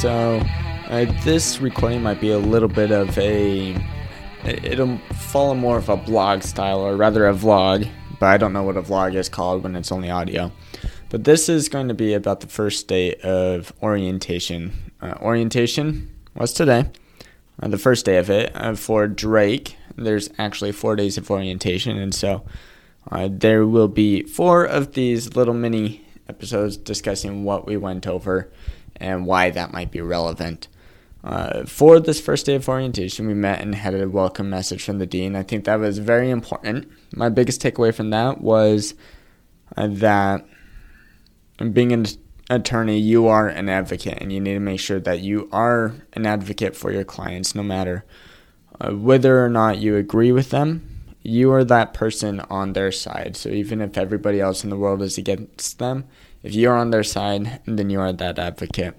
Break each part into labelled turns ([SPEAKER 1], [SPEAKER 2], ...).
[SPEAKER 1] So, uh, this recording might be a little bit of a. It'll follow more of a blog style, or rather a vlog, but I don't know what a vlog is called when it's only audio. But this is going to be about the first day of orientation. Uh, orientation was today, uh, the first day of it. Uh, for Drake, there's actually four days of orientation, and so uh, there will be four of these little mini episodes discussing what we went over and why that might be relevant. Uh, for this first day of orientation, we met and had a welcome message from the dean. I think that was very important. My biggest takeaway from that was uh, that being an attorney, you are an advocate, and you need to make sure that you are an advocate for your clients, no matter uh, whether or not you agree with them. You are that person on their side. So even if everybody else in the world is against them, if you're on their side, then you are that advocate.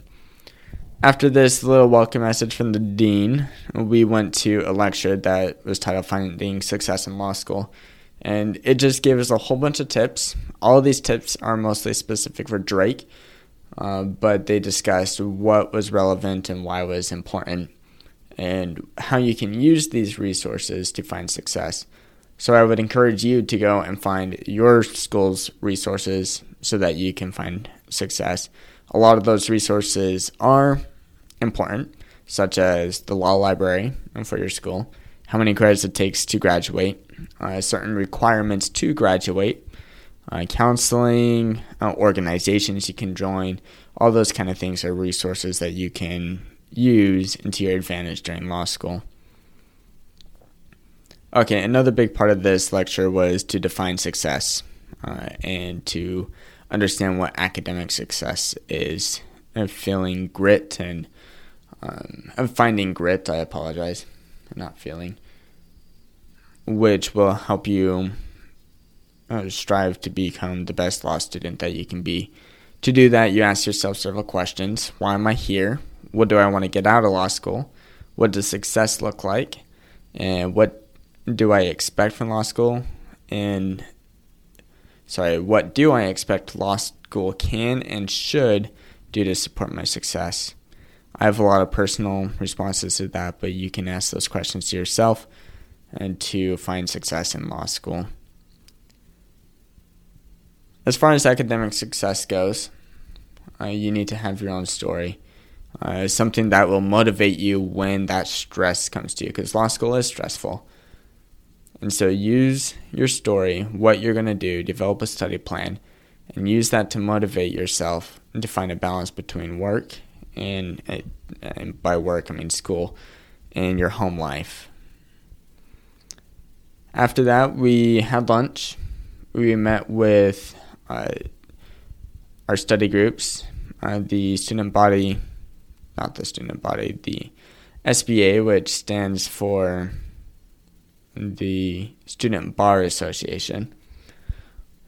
[SPEAKER 1] After this little welcome message from the dean, we went to a lecture that was titled Finding Success in Law School. And it just gave us a whole bunch of tips. All of these tips are mostly specific for Drake, uh, but they discussed what was relevant and why was important, and how you can use these resources to find success. So I would encourage you to go and find your school's resources so that you can find success. A lot of those resources are important, such as the law library for your school, how many credits it takes to graduate, uh, certain requirements to graduate, uh, counseling, uh, organizations you can join, all those kind of things are resources that you can use into your advantage during law school. Okay, another big part of this lecture was to define success uh, and to understand what academic success is, and feeling grit and um, finding grit. I apologize, not feeling, which will help you uh, strive to become the best law student that you can be. To do that, you ask yourself several questions: Why am I here? What do I want to get out of law school? What does success look like? And what do I expect from law school? And sorry, what do I expect law school can and should do to support my success? I have a lot of personal responses to that, but you can ask those questions to yourself and to find success in law school. As far as academic success goes, uh, you need to have your own story. Uh, something that will motivate you when that stress comes to you, because law school is stressful. And so use your story, what you're going to do, develop a study plan, and use that to motivate yourself and to find a balance between work and, and by work, I mean school, and your home life. After that, we had lunch. We met with uh, our study groups, uh, the student body, not the student body, the SBA, which stands for the Student Bar Association.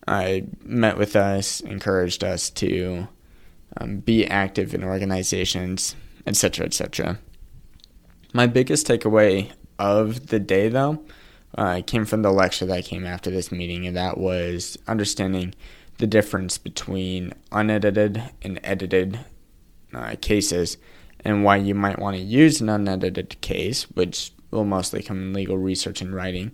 [SPEAKER 1] I met with us, encouraged us to um, be active in organizations, etc., etc. My biggest takeaway of the day, though, uh, came from the lecture that came after this meeting, and that was understanding the difference between unedited and edited uh, cases and why you might want to use an unedited case, which will mostly come in legal research and writing,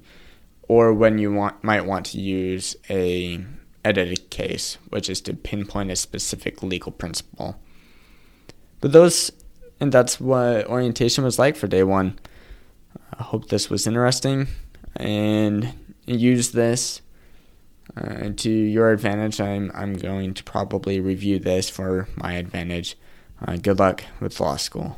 [SPEAKER 1] or when you want might want to use a edited case, which is to pinpoint a specific legal principle. But those, and that's what orientation was like for day one. I hope this was interesting and use this uh, to your advantage. I'm, I'm going to probably review this for my advantage. Uh, good luck with law school.